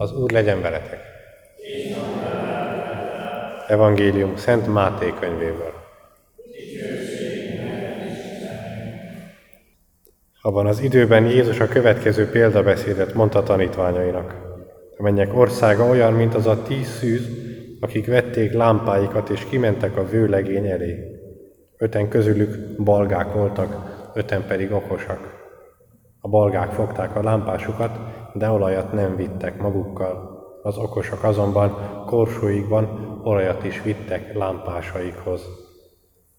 Az Úr legyen veletek! Evangélium Szent Máté könyvéből. Abban az időben Jézus a következő példabeszédet mondta tanítványainak. A mennyek országa olyan, mint az a tíz szűz, akik vették lámpáikat és kimentek a vőlegény elé. Öten közülük balgák voltak, öten pedig okosak. A balgák fogták a lámpásukat, de olajat nem vittek magukkal. Az okosak azonban korsóikban olajat is vittek lámpásaikhoz.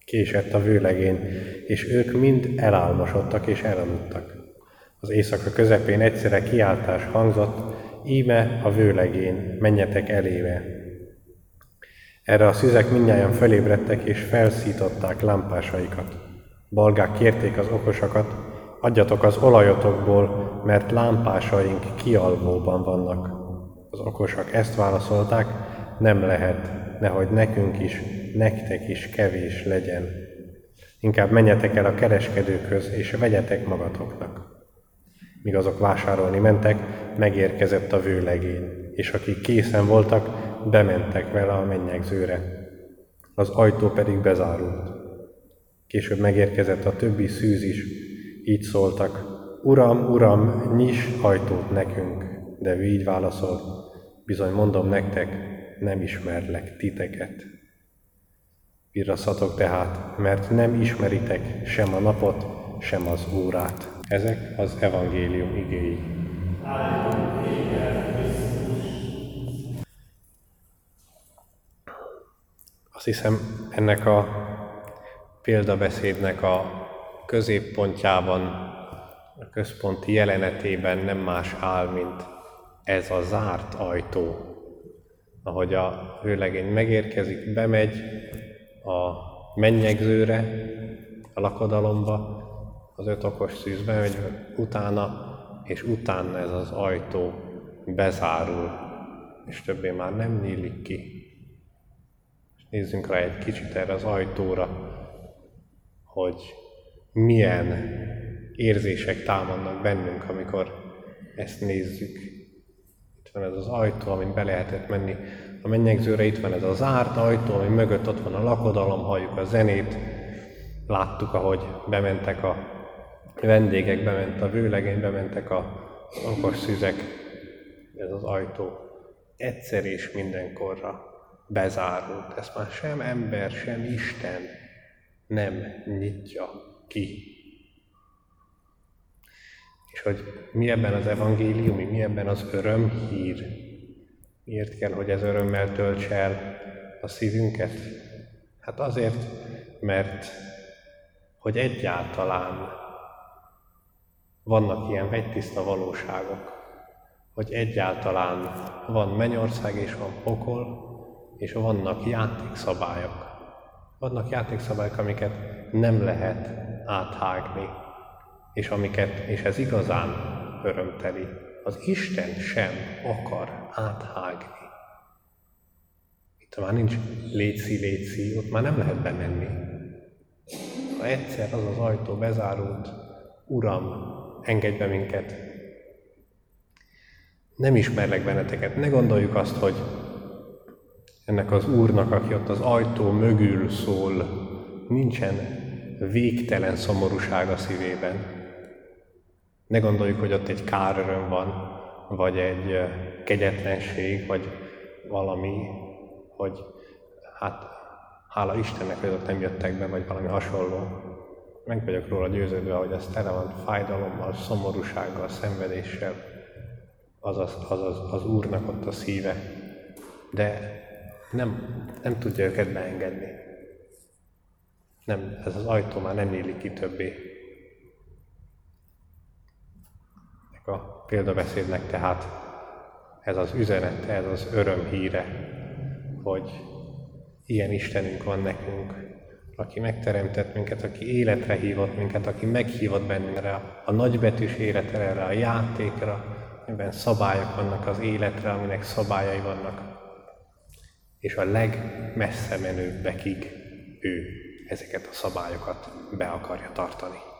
Késett a vőlegény, és ők mind elálmosodtak és elaludtak. Az éjszaka közepén egyszerre kiáltás hangzott, íme a vőlegény, menjetek elébe. Erre a szüzek mindnyáján felébredtek és felszították lámpásaikat. Balgák kérték az okosakat, adjatok az olajotokból, mert lámpásaink kialvóban vannak. Az okosak ezt válaszolták, nem lehet, nehogy nekünk is, nektek is kevés legyen. Inkább menjetek el a kereskedőkhöz, és vegyetek magatoknak. Míg azok vásárolni mentek, megérkezett a vőlegény, és akik készen voltak, bementek vele a mennyegzőre. Az ajtó pedig bezárult. Később megérkezett a többi szűz is, így szóltak, Uram, Uram, nyis ajtót nekünk. De ő így válaszol, bizony mondom nektek, nem ismerlek titeket. Virrasszatok tehát, mert nem ismeritek sem a napot, sem az órát. Ezek az evangélium igéi. Azt hiszem, ennek a példabeszédnek a középpontjában, a központi jelenetében nem más áll, mint ez a zárt ajtó. Ahogy a hőlegény megérkezik, bemegy a mennyegzőre, a lakodalomba, az öt okos szűz bemegy utána, és utána ez az ajtó bezárul, és többé már nem nyílik ki. És nézzünk rá egy kicsit erre az ajtóra, hogy milyen érzések támadnak bennünk, amikor ezt nézzük. Itt van ez az ajtó, amin be lehetett menni a mennyegzőre, itt van ez a zárt ajtó, ami mögött ott van a lakodalom, halljuk a zenét, láttuk, ahogy bementek a vendégek, bement a vőlegény, bementek a okos szüzek, ez az ajtó egyszer és mindenkorra bezárult. Ezt már sem ember, sem Isten nem nyitja ki. És hogy mi ebben az evangélium, mi ebben az örömhír, miért kell, hogy ez örömmel töltse el a szívünket? Hát azért, mert hogy egyáltalán vannak ilyen vegytiszta valóságok, hogy egyáltalán van mennyország és van pokol, és vannak játékszabályok. Vannak játékszabályok, amiket nem lehet áthágni, és amiket, és ez igazán örömteli, az Isten sem akar áthágni. Itt már nincs létszi, létszi, ott már nem lehet bemenni. Ha egyszer az az ajtó bezárult, Uram, engedj be minket. Nem ismerlek benneteket. Ne gondoljuk azt, hogy ennek az Úrnak, aki ott az ajtó mögül szól, nincsen végtelen szomorúság a szívében. Ne gondoljuk, hogy ott egy káröröm van, vagy egy kegyetlenség, vagy valami, hogy hát hála Istennek, hogy ott nem jöttek be, vagy valami hasonló. Meg vagyok róla győződve, hogy ez tele van fájdalommal, szomorúsággal, szenvedéssel, az, az, az Úrnak ott a szíve. De nem, nem tudja őket beengedni. Nem, ez az ajtó már nem élik ki többé. A példabeszédnek tehát ez az üzenet, ez az öröm híre, hogy ilyen Istenünk van nekünk, aki megteremtett minket, aki életre hívott minket, aki meghívott bennünket a nagybetűs életre, erre a játékra, amiben szabályok vannak az életre, aminek szabályai vannak, és a legmessze menőbbekig ő ezeket a szabályokat be akarja tartani.